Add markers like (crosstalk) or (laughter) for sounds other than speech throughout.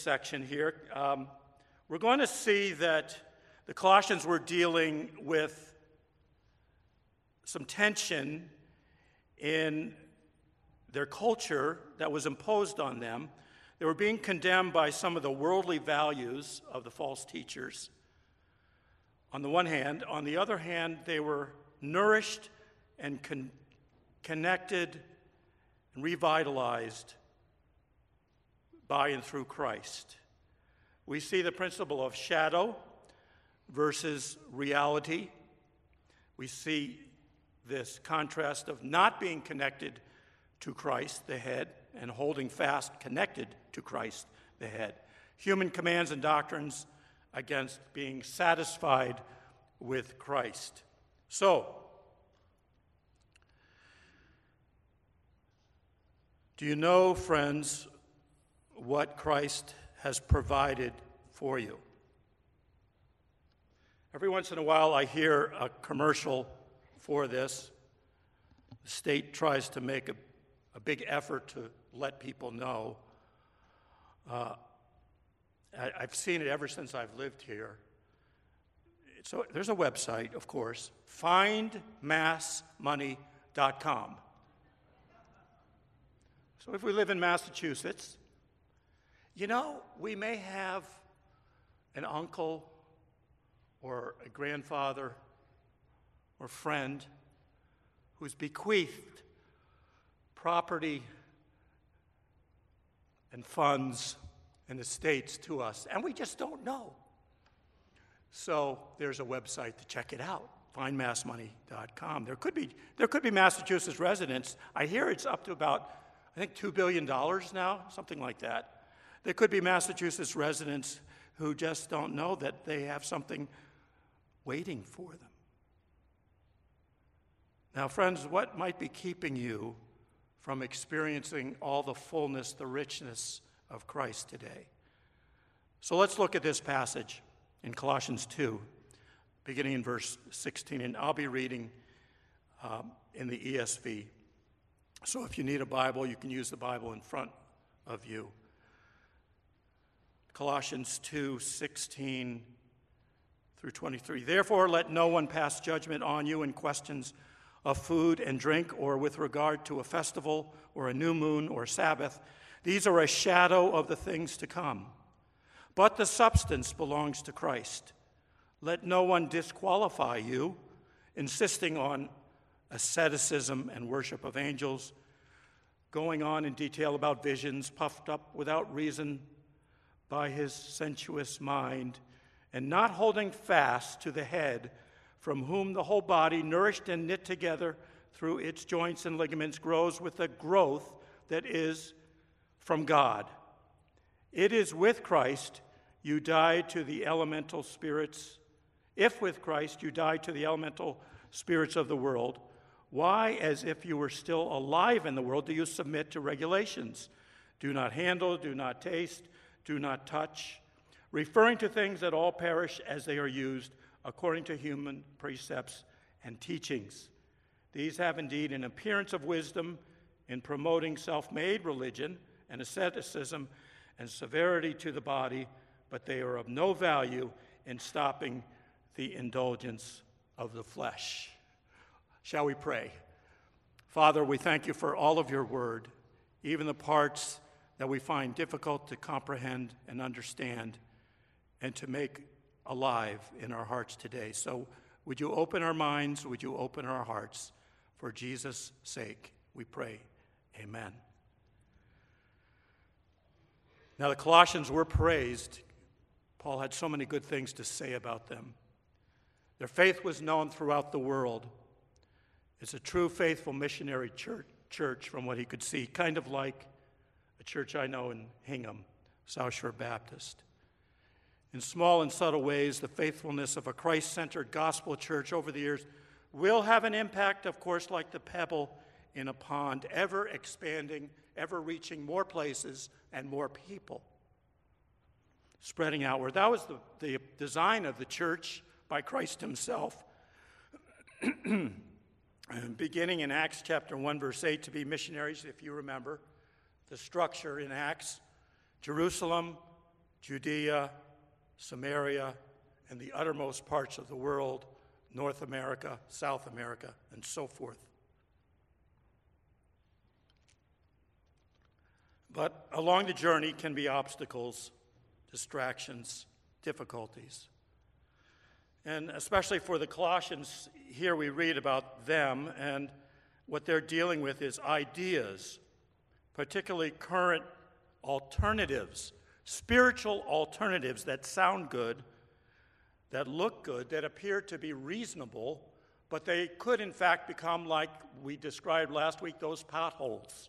section here, um, we're going to see that the Colossians were dealing with some tension in their culture that was imposed on them. They were being condemned by some of the worldly values of the false teachers. On the one hand, on the other hand, they were nourished and con- connected and revitalized by and through Christ. We see the principle of shadow versus reality. We see this contrast of not being connected to Christ, the head, and holding fast connected to Christ, the head. Human commands and doctrines against being satisfied with Christ. So, do you know, friends, what Christ has provided for you? Every once in a while, I hear a commercial for this. The state tries to make a, a big effort to let people know. Uh, I, I've seen it ever since I've lived here. So there's a website, of course, findmassmoney.com. So if we live in Massachusetts, you know, we may have an uncle or a grandfather or friend who's bequeathed property and funds and estates to us, and we just don't know. So there's a website to check it out, findmassmoney.com. There could be, there could be Massachusetts residents. I hear it's up to about, I think, $2 billion now, something like that. There could be Massachusetts residents who just don't know that they have something waiting for them. Now, friends, what might be keeping you from experiencing all the fullness, the richness of Christ today? So let's look at this passage in Colossians 2, beginning in verse 16, and I'll be reading um, in the ESV. So if you need a Bible, you can use the Bible in front of you. Colossians 2 16 through 23. Therefore, let no one pass judgment on you in questions of food and drink, or with regard to a festival, or a new moon, or Sabbath. These are a shadow of the things to come but the substance belongs to Christ. Let no one disqualify you, insisting on asceticism and worship of angels, going on in detail about visions, puffed up without reason by his sensuous mind, and not holding fast to the head, from whom the whole body, nourished and knit together through its joints and ligaments, grows with the growth that is from God. It is with Christ you died to the elemental spirits. If with Christ you died to the elemental spirits of the world, why, as if you were still alive in the world, do you submit to regulations? Do not handle, do not taste, do not touch, referring to things that all perish as they are used according to human precepts and teachings. These have indeed an appearance of wisdom in promoting self made religion and asceticism and severity to the body, but they are of no value in stopping the indulgence of the flesh. Shall we pray? Father, we thank you for all of your word, even the parts that we find difficult to comprehend and understand and to make alive in our hearts today. So, would you open our minds? Would you open our hearts? For Jesus' sake, we pray. Amen. Now, the Colossians were praised. Paul had so many good things to say about them. Their faith was known throughout the world. It's a true, faithful missionary church, church, from what he could see, kind of like church I know in Hingham, South Shore Baptist. In small and subtle ways, the faithfulness of a Christ centered gospel church over the years will have an impact, of course, like the pebble in a pond, ever expanding, ever reaching more places and more people, spreading outward. That was the, the design of the church by Christ Himself. (clears throat) Beginning in Acts chapter 1, verse 8, to be missionaries, if you remember the structure in Acts Jerusalem, Judea, Samaria, and the uttermost parts of the world, North America, South America, and so forth. But along the journey can be obstacles, distractions, difficulties. And especially for the Colossians, here we read about them, and what they're dealing with is ideas, particularly current alternatives, spiritual alternatives that sound good, that look good, that appear to be reasonable, but they could in fact become like we described last week those potholes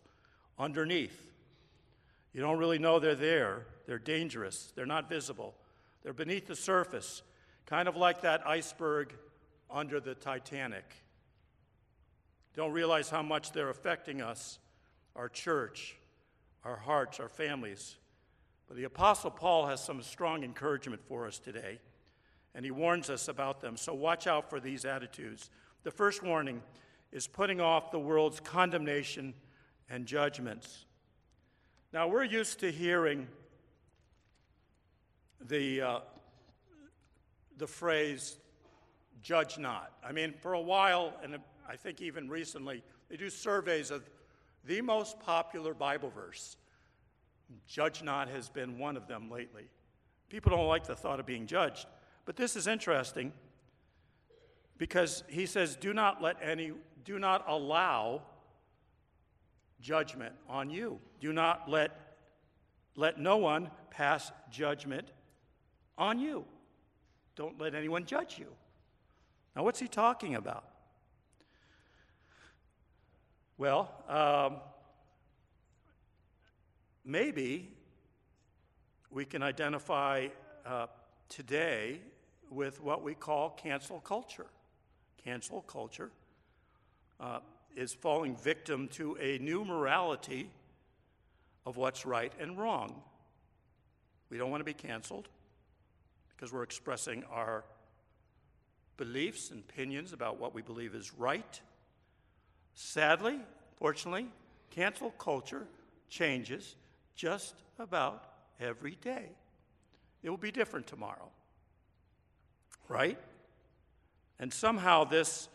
underneath. You don't really know they're there. They're dangerous. They're not visible. They're beneath the surface, kind of like that iceberg under the Titanic. Don't realize how much they're affecting us, our church, our hearts, our families. But the Apostle Paul has some strong encouragement for us today, and he warns us about them. So watch out for these attitudes. The first warning is putting off the world's condemnation and judgments. Now, we're used to hearing the, uh, the phrase, judge not. I mean, for a while, and I think even recently, they do surveys of the most popular Bible verse. Judge not has been one of them lately. People don't like the thought of being judged. But this is interesting because he says, do not let any, do not allow judgment on you. Do not let, let no one pass judgment on you. Don't let anyone judge you. Now, what's he talking about? Well, um, maybe we can identify uh, today with what we call cancel culture. Cancel culture. Uh, is falling victim to a new morality of what's right and wrong. We don't want to be canceled because we're expressing our beliefs and opinions about what we believe is right. Sadly, fortunately, cancel culture changes just about every day. It will be different tomorrow, right? And somehow this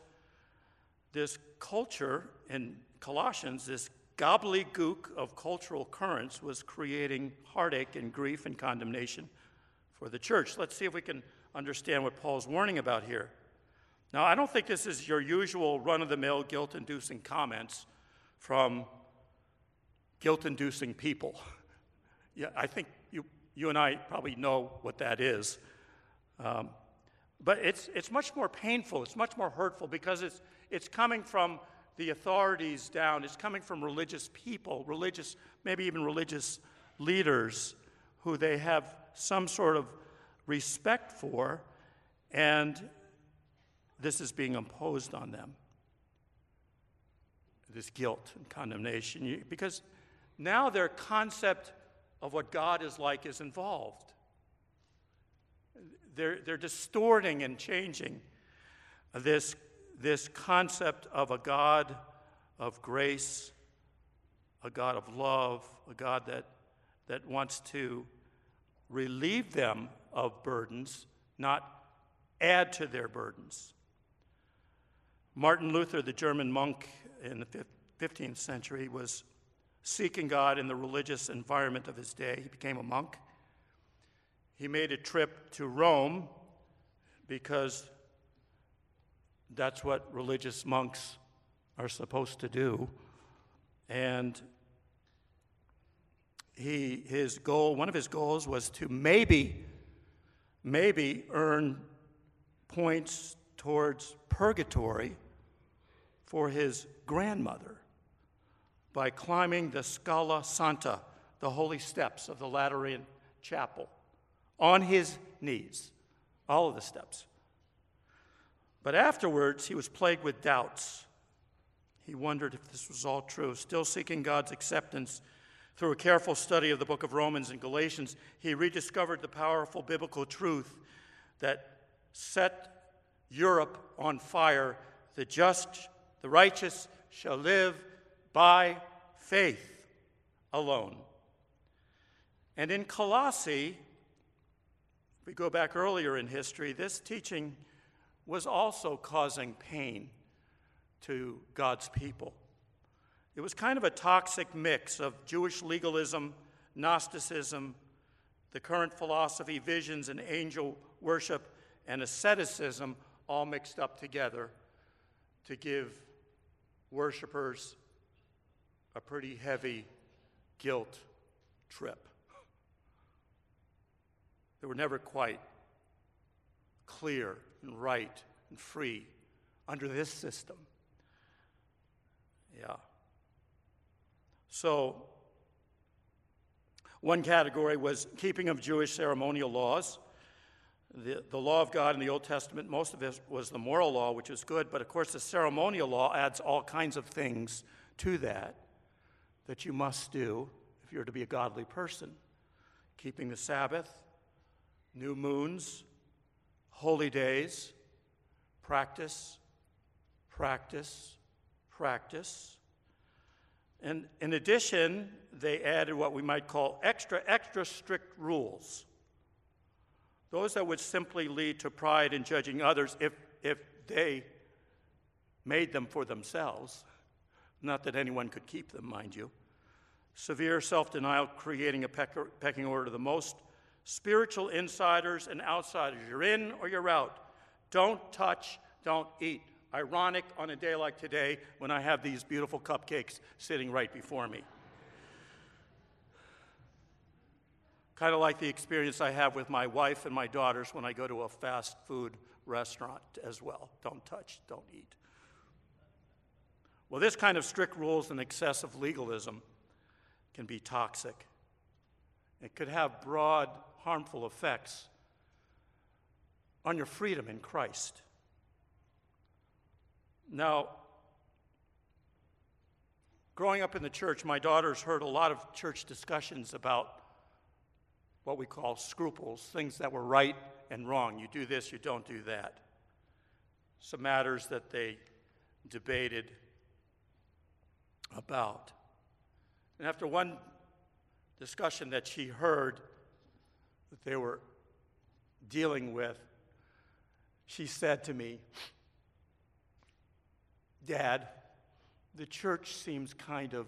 this culture in Colossians, this gobbledygook of cultural currents, was creating heartache and grief and condemnation for the church. Let's see if we can understand what Paul's warning about here. Now, I don't think this is your usual run of the mill guilt inducing comments from guilt inducing people. Yeah, I think you, you and I probably know what that is. Um, but it's, it's much more painful, it's much more hurtful because it's, it's coming from the authorities down, it's coming from religious people, religious, maybe even religious leaders who they have some sort of respect for, and this is being imposed on them. This guilt and condemnation. Because now their concept of what God is like is involved. They're, they're distorting and changing this this concept of a God of grace, a God of love, a God that, that wants to relieve them of burdens, not add to their burdens. Martin Luther, the German monk in the 15th century, was seeking God in the religious environment of his day. He became a monk. He made a trip to Rome because that's what religious monks are supposed to do. And he, his goal, one of his goals was to maybe, maybe earn points towards purgatory for his grandmother by climbing the Scala Santa, the holy steps of the Lateran Chapel, on his knees, all of the steps. But afterwards, he was plagued with doubts. He wondered if this was all true. Still seeking God's acceptance through a careful study of the book of Romans and Galatians, he rediscovered the powerful biblical truth that set Europe on fire. The just, the righteous shall live by faith alone. And in Colossae, we go back earlier in history, this teaching was also causing pain to God's people. It was kind of a toxic mix of Jewish legalism, Gnosticism, the current philosophy, visions, and angel worship, and asceticism all mixed up together to give worshipers a pretty heavy guilt trip. They were never quite clear and right and free under this system. Yeah. So, one category was keeping of Jewish ceremonial laws. The, the law of God in the Old Testament, most of it was the moral law, which is good, but of course, the ceremonial law adds all kinds of things to that that you must do if you're to be a godly person. Keeping the Sabbath, new moons, holy days, practice, practice, practice. And in addition, they added what we might call extra, extra strict rules. Those that would simply lead to pride in judging others if, if they made them for themselves. Not that anyone could keep them, mind you. Severe self denial, creating a pecking order to the most spiritual insiders and outsiders. You're in or you're out. Don't touch, don't eat. Ironic on a day like today when I have these beautiful cupcakes sitting right before me. Kind of like the experience I have with my wife and my daughters when I go to a fast food restaurant as well. Don't touch, don't eat. Well, this kind of strict rules and excessive legalism can be toxic. It could have broad, harmful effects on your freedom in Christ. Now, growing up in the church, my daughters heard a lot of church discussions about what we call scruples, things that were right and wrong. You do this, you don't do that. Some matters that they debated about. And after one discussion that she heard that they were dealing with, she said to me, Dad, the church seems kind of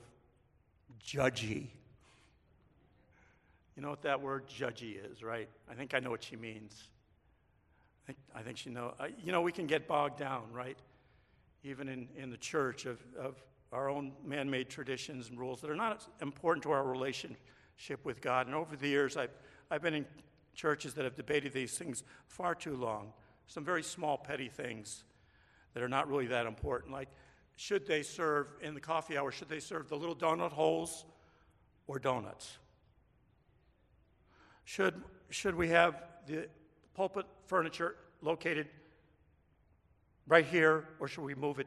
judgy. You know what that word judgy is, right? I think I know what she means. I think, I think she know. I, you know, we can get bogged down, right? Even in, in the church of, of our own man-made traditions and rules that are not important to our relationship with God. And over the years, I've, I've been in churches that have debated these things far too long. Some very small, petty things that are not really that important. Like, should they serve in the coffee hour, should they serve the little donut holes or donuts? Should, should we have the pulpit furniture located right here, or should we move it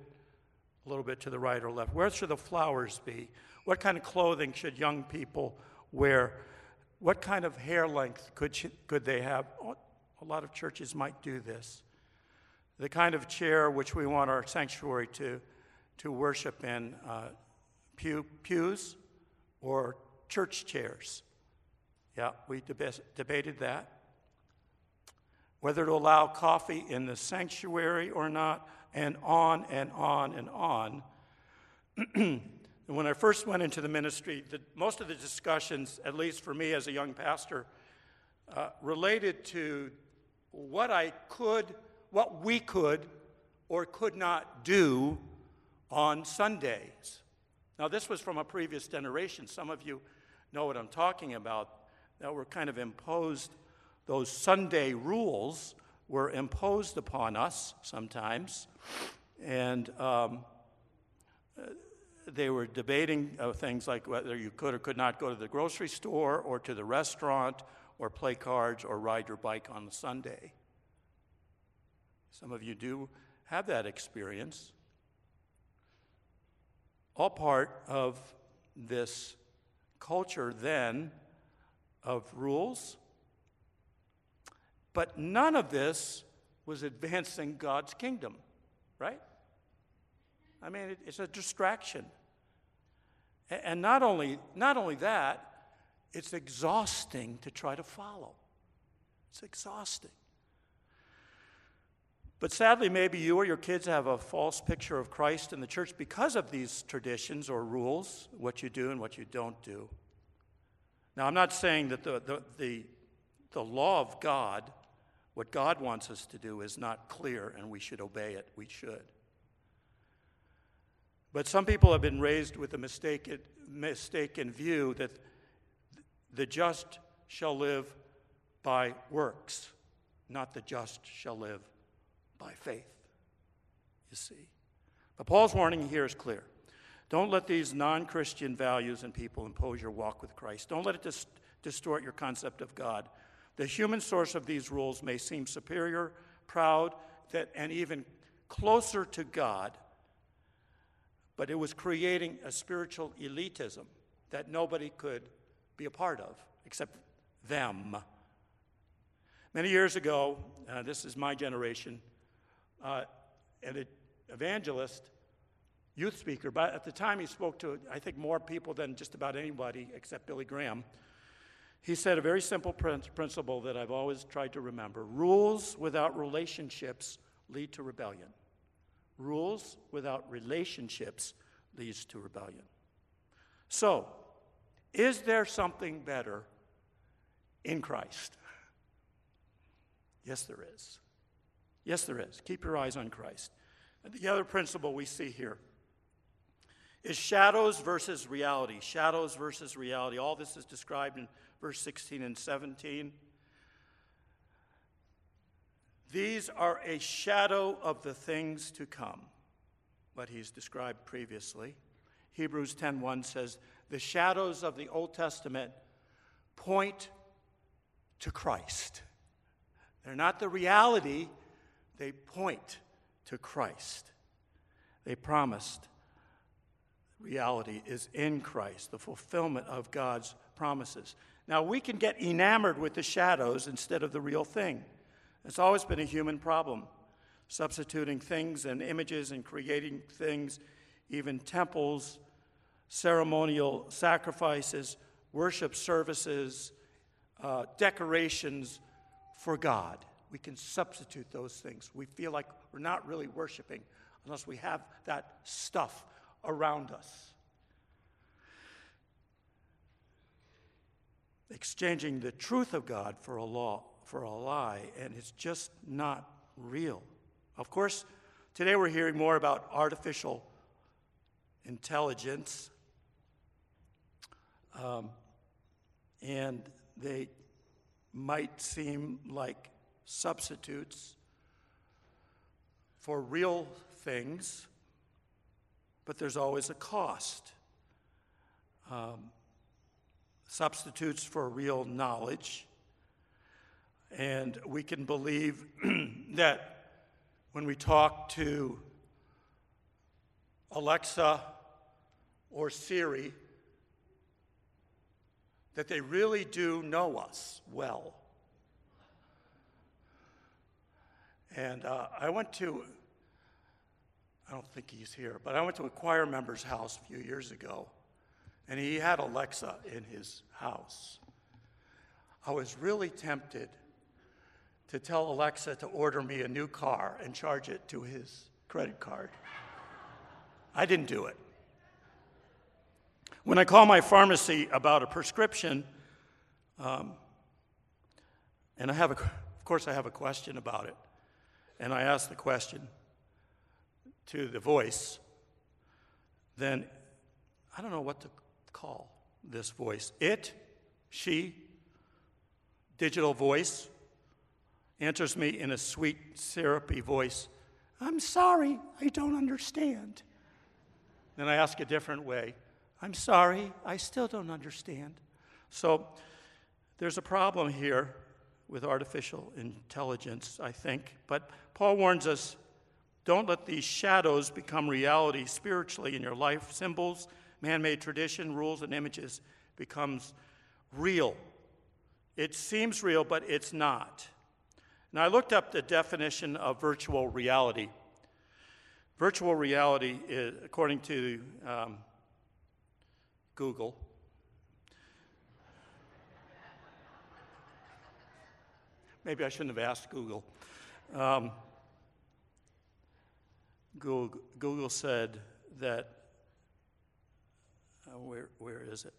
a little bit to the right or left? Where should the flowers be? What kind of clothing should young people wear? What kind of hair length could, could they have? A lot of churches might do this the kind of chair which we want our sanctuary to, to worship in uh, pew, pews or church chairs. Yeah, we deb- debated that. Whether to allow coffee in the sanctuary or not, and on and on and on. (clears throat) when I first went into the ministry, the, most of the discussions, at least for me as a young pastor, uh, related to what I could what we could or could not do on Sundays. Now, this was from a previous generation. Some of you know what I'm talking about. That were kind of imposed, those Sunday rules were imposed upon us sometimes. And um, they were debating uh, things like whether you could or could not go to the grocery store or to the restaurant or play cards or ride your bike on the Sunday. Some of you do have that experience. All part of this culture then of rules, but none of this was advancing God's kingdom, right? I mean, it's a distraction. And not only, not only that, it's exhausting to try to follow. It's exhausting. But sadly, maybe you or your kids have a false picture of Christ in the church because of these traditions or rules, what you do and what you don't do. Now, I'm not saying that the, the, the, the law of God, what God wants us to do, is not clear and we should obey it. We should. But some people have been raised with a mistaken, mistaken view that the just shall live by works, not the just shall live by faith, you see. But Paul's warning here is clear. Don't let these non Christian values and people impose your walk with Christ. Don't let it dis- distort your concept of God. The human source of these rules may seem superior, proud, that, and even closer to God, but it was creating a spiritual elitism that nobody could be a part of except them. Many years ago, uh, this is my generation, uh, an evangelist, youth speaker, but at the time he spoke to, I think, more people than just about anybody except Billy Graham. He said a very simple principle that I've always tried to remember rules without relationships lead to rebellion. Rules without relationships leads to rebellion. So, is there something better in Christ? Yes, there is. Yes, there is. Keep your eyes on Christ. And the other principle we see here is shadows versus reality. Shadows versus reality. All this is described in verse 16 and 17. These are a shadow of the things to come, what he's described previously. Hebrews 10:1 says, "The shadows of the Old Testament point to Christ. They're not the reality, they point to Christ. They promised reality is in Christ, the fulfillment of God's promises. Now, we can get enamored with the shadows instead of the real thing. It's always been a human problem, substituting things and images and creating things, even temples, ceremonial sacrifices, worship services, uh, decorations for God we can substitute those things. We feel like we're not really worshiping unless we have that stuff around us. Exchanging the truth of God for a law, for a lie, and it's just not real. Of course, today we're hearing more about artificial intelligence. Um, and they might seem like substitutes for real things, but there's always a cost. Um, substitutes for real knowledge. And we can believe (clears throat) that when we talk to Alexa or Siri, that they really do know us well. And uh, I went to, I don't think he's here, but I went to a choir member's house a few years ago, and he had Alexa in his house. I was really tempted to tell Alexa to order me a new car and charge it to his credit card. I didn't do it. When I call my pharmacy about a prescription, um, and I have a, of course, I have a question about it and I ask the question to the voice, then I don't know what to call this voice. It, she, digital voice, answers me in a sweet, syrupy voice I'm sorry, I don't understand. Then I ask a different way I'm sorry, I still don't understand. So there's a problem here with artificial intelligence, I think. But Paul warns us don't let these shadows become reality spiritually in your life. Symbols, man made tradition, rules, and images becomes real. It seems real, but it's not. Now, I looked up the definition of virtual reality. Virtual reality, is, according to um, Google, Maybe I shouldn't have asked Google. Um, Google, Google said that, uh, where, where is it?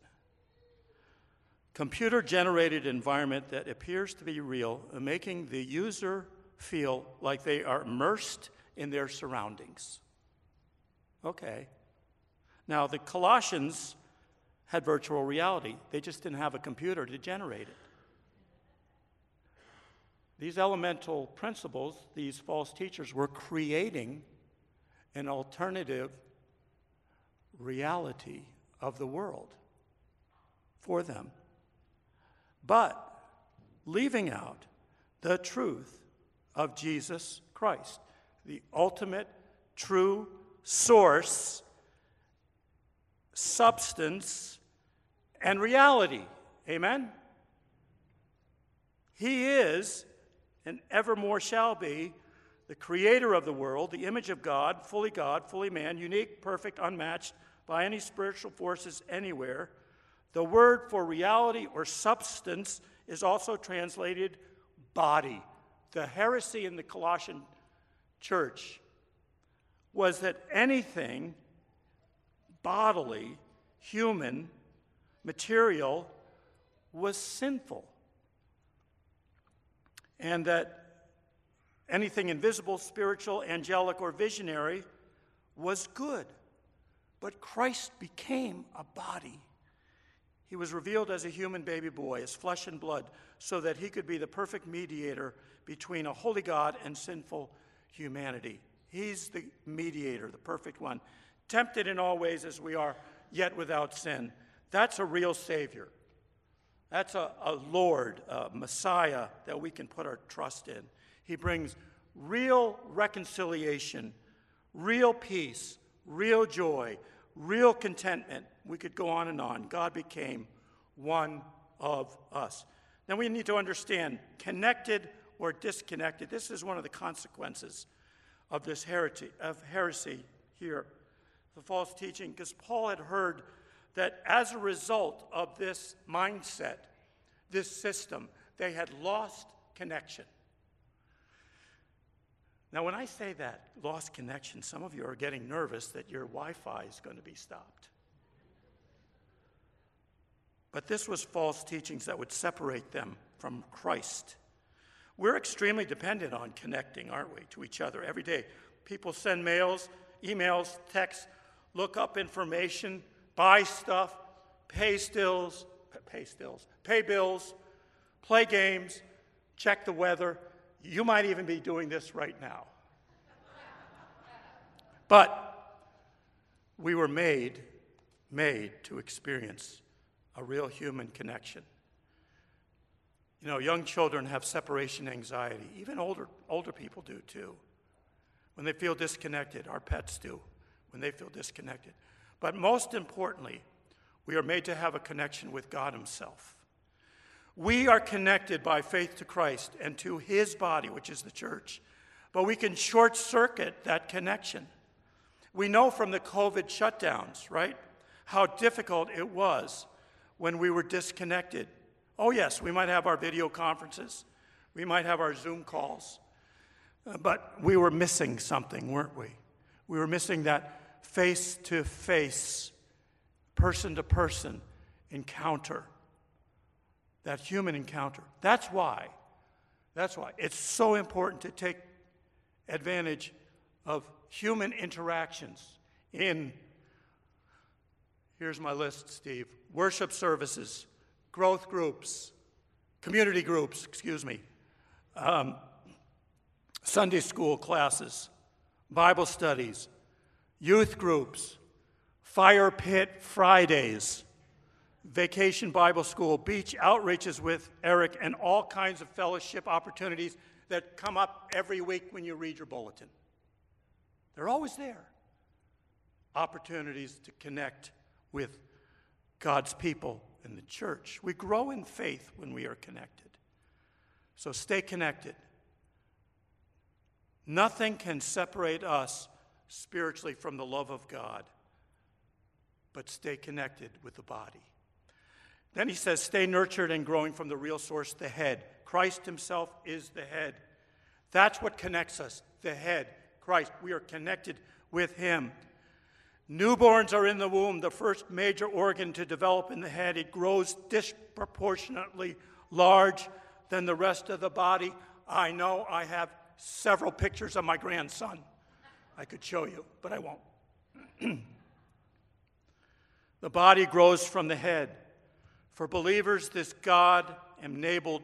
Computer generated environment that appears to be real, making the user feel like they are immersed in their surroundings. Okay. Now, the Colossians had virtual reality, they just didn't have a computer to generate it. These elemental principles, these false teachers, were creating an alternative reality of the world for them, but leaving out the truth of Jesus Christ, the ultimate true source, substance, and reality. Amen? He is, and evermore shall be, the creator of the world, the image of God, fully God, fully man, unique, perfect, unmatched by any spiritual forces anywhere. The word for reality or substance is also translated body. The heresy in the Colossian church was that anything bodily, human, material was sinful. And that anything invisible, spiritual, angelic, or visionary was good. But Christ became a body. He was revealed as a human baby boy, as flesh and blood, so that he could be the perfect mediator between a holy God and sinful humanity. He's the mediator, the perfect one, tempted in all ways as we are, yet without sin. That's a real Savior. That's a, a Lord, a Messiah that we can put our trust in. He brings real reconciliation, real peace, real joy, real contentment. We could go on and on. God became one of us. Now we need to understand connected or disconnected. This is one of the consequences of this heresy, of heresy here, the false teaching, because Paul had heard that as a result of this mindset, this system, they had lost connection. Now, when I say that, lost connection, some of you are getting nervous that your Wi Fi is going to be stopped. But this was false teachings that would separate them from Christ. We're extremely dependent on connecting, aren't we, to each other every day. People send mails, emails, texts, look up information, buy stuff, pay stills, pay stills, pay bills, play games, check the weather, you might even be doing this right now. But we were made, made to experience a real human connection. You know, young children have separation anxiety. Even older, older people do too. When they feel disconnected, our pets do, when they feel disconnected. But most importantly, we are made to have a connection with God Himself. We are connected by faith to Christ and to his body, which is the church. But we can short circuit that connection. We know from the COVID shutdowns, right, how difficult it was when we were disconnected. Oh, yes, we might have our video conferences, we might have our Zoom calls, uh, but we were missing something, weren't we? We were missing that face to face, person to person encounter that human encounter. That's why. That's why it's so important to take advantage of human interactions in, here's my list, Steve worship services, growth groups, community groups, excuse me, um, Sunday school classes, Bible studies, youth groups, fire pit Fridays vacation Bible school, beach outreaches with Eric, and all kinds of fellowship opportunities that come up every week when you read your bulletin. They're always there. Opportunities to connect with God's people in the church. We grow in faith when we are connected. So stay connected. Nothing can separate us spiritually from the love of God, but stay connected with the body. Then he says, stay nurtured and growing from the real source, the head. Christ himself is the head. That's what connects us, the head, Christ. We are connected with him. Newborns are in the womb, the first major organ to develop in the head. It grows disproportionately large than the rest of the body. I know I have several pictures of my grandson. I could show you, but I won't. (clears throat) the body grows from the head. For believers, this God enabled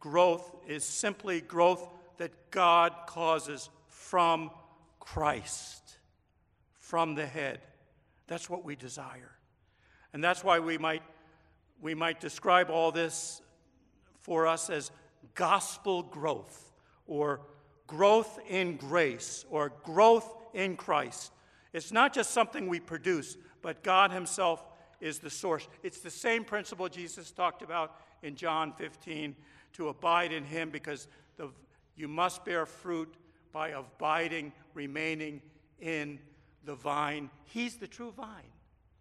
growth is simply growth that God causes from Christ, from the head. That's what we desire. And that's why we might, we might describe all this for us as gospel growth or growth in grace or growth in Christ. It's not just something we produce, but God Himself is the source. It's the same principle Jesus talked about in John 15 to abide in Him because the, you must bear fruit by abiding, remaining in the vine. He's the true vine.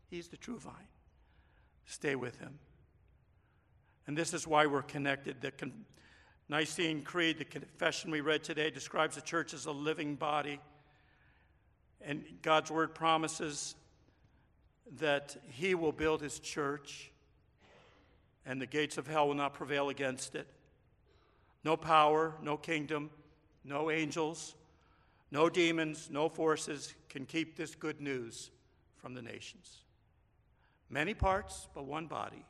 He's the true vine. Stay with Him. And this is why we're connected. The Con- Nicene Creed, the confession we read today, describes the church as a living body. And God's word promises that He will build His church and the gates of hell will not prevail against it. No power, no kingdom, no angels, no demons, no forces can keep this good news from the nations. Many parts, but one body.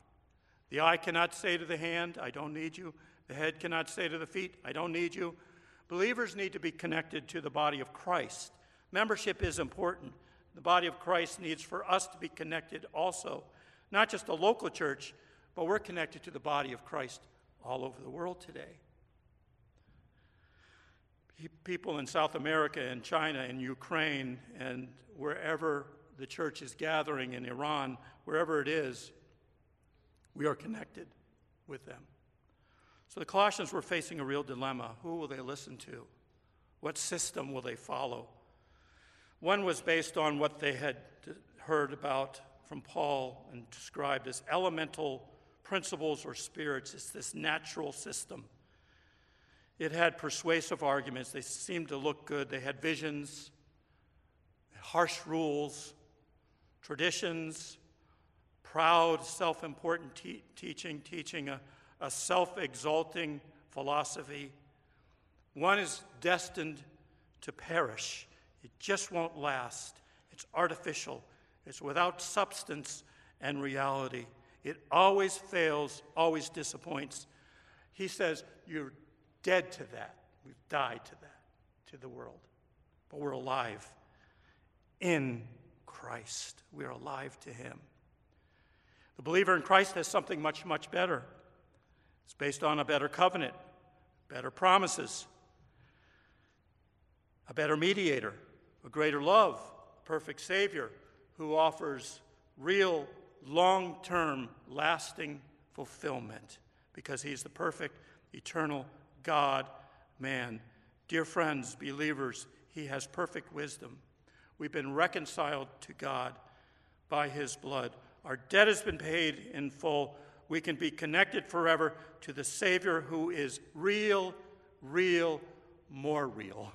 The eye cannot say to the hand, I don't need you. The head cannot say to the feet, I don't need you. Believers need to be connected to the body of Christ. Membership is important. The body of Christ needs for us to be connected also, not just a local church, but we're connected to the body of Christ all over the world today. People in South America and China and Ukraine and wherever the church is gathering in Iran, wherever it is, we are connected with them. So the Colossians were facing a real dilemma. Who will they listen to? What system will they follow? One was based on what they had heard about from Paul and described as elemental principles or spirits. It's this natural system. It had persuasive arguments. They seemed to look good. They had visions, harsh rules, traditions, proud, self important te- teaching, teaching a, a self exalting philosophy. One is destined to perish, it just won't last. It's artificial, it's without substance and reality. It always fails, always disappoints. He says, You're dead to that. We've died to that, to the world. But we're alive in Christ. We're alive to Him. The believer in Christ has something much, much better. It's based on a better covenant, better promises, a better mediator, a greater love, perfect Savior who offers real, long term, lasting fulfillment because He's the perfect, eternal God man. Dear friends, believers, He has perfect wisdom. We've been reconciled to God by His blood. Our debt has been paid in full. We can be connected forever to the Savior who is real, real, more real.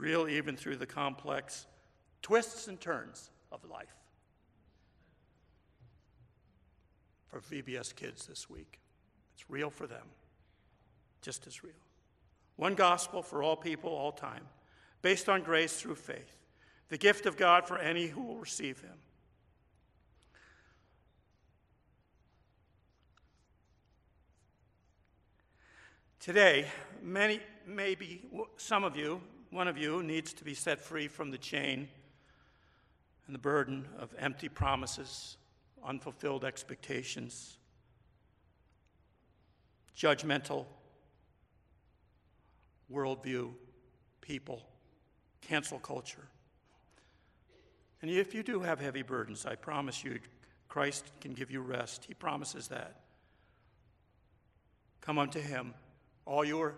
Real even through the complex twists and turns of life. For VBS kids this week, it's real for them, just as real. One gospel for all people, all time, based on grace through faith the gift of God for any who will receive him. Today, many, maybe some of you, one of you, needs to be set free from the chain and the burden of empty promises, unfulfilled expectations, judgmental worldview, people, cancel culture. And if you do have heavy burdens, I promise you, Christ can give you rest. He promises that. Come unto Him. All you are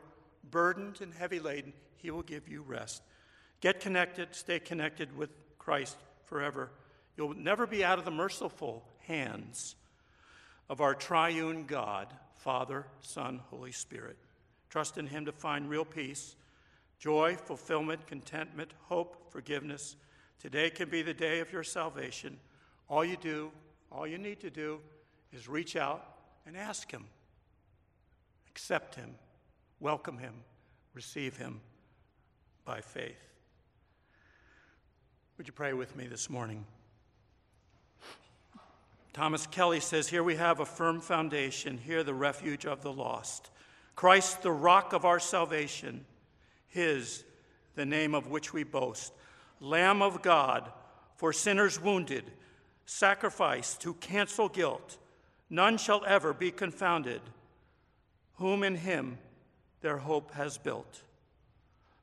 burdened and heavy laden, He will give you rest. Get connected, stay connected with Christ forever. You'll never be out of the merciful hands of our triune God, Father, Son, Holy Spirit. Trust in Him to find real peace, joy, fulfillment, contentment, hope, forgiveness. Today can be the day of your salvation. All you do, all you need to do, is reach out and ask Him. Accept Him, welcome Him, receive Him by faith. Would you pray with me this morning? Thomas Kelly says, Here we have a firm foundation, here the refuge of the lost. Christ, the rock of our salvation, His, the name of which we boast. Lamb of God, for sinners wounded, sacrifice to cancel guilt. None shall ever be confounded, whom in Him their hope has built.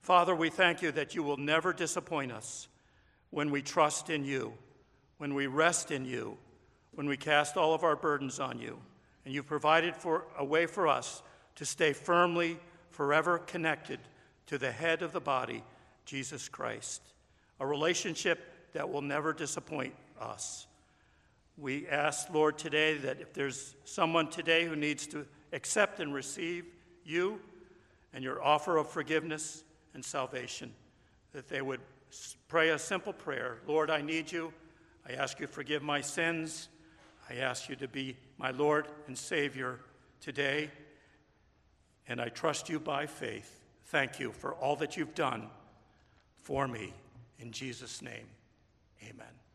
Father, we thank you that you will never disappoint us when we trust in you, when we rest in you when we cast all of our burdens on you. And you've provided for a way for us to stay firmly, forever connected to the head of the body, Jesus Christ. A relationship that will never disappoint us. We ask, Lord, today that if there's someone today who needs to accept and receive you and your offer of forgiveness and salvation, that they would pray a simple prayer Lord, I need you. I ask you to forgive my sins. I ask you to be my Lord and Savior today, and I trust you by faith. Thank you for all that you've done for me. In Jesus' name, amen.